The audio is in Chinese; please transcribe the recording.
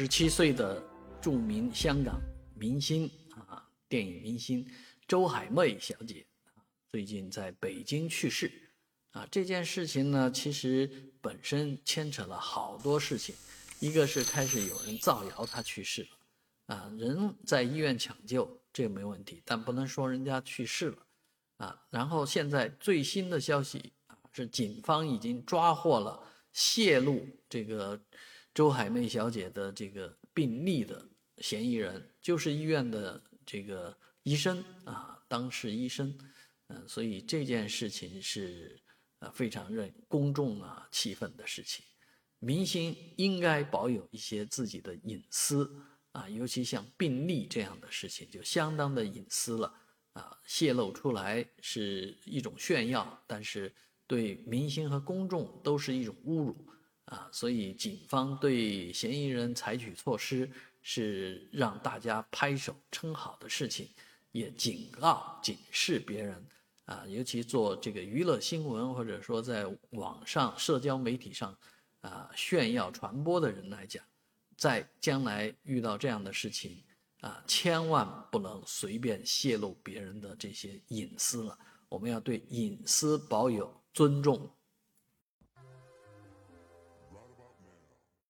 十七岁的著名香港明星啊，电影明星周海媚小姐，最近在北京去世啊。这件事情呢，其实本身牵扯了好多事情，一个是开始有人造谣她去世了啊，人在医院抢救这没问题，但不能说人家去世了啊。然后现在最新的消息啊，是警方已经抓获了泄露这个。周海媚小姐的这个病例的嫌疑人就是医院的这个医生啊，当事医生，嗯，所以这件事情是呃非常让公众啊气愤的事情。明星应该保有一些自己的隐私啊，尤其像病例这样的事情就相当的隐私了啊，泄露出来是一种炫耀，但是对明星和公众都是一种侮辱。啊，所以警方对嫌疑人采取措施是让大家拍手称好的事情，也警告、警示别人啊，尤其做这个娱乐新闻或者说在网上社交媒体上啊炫耀传播的人来讲，在将来遇到这样的事情啊，千万不能随便泄露别人的这些隐私了。我们要对隐私保有尊重。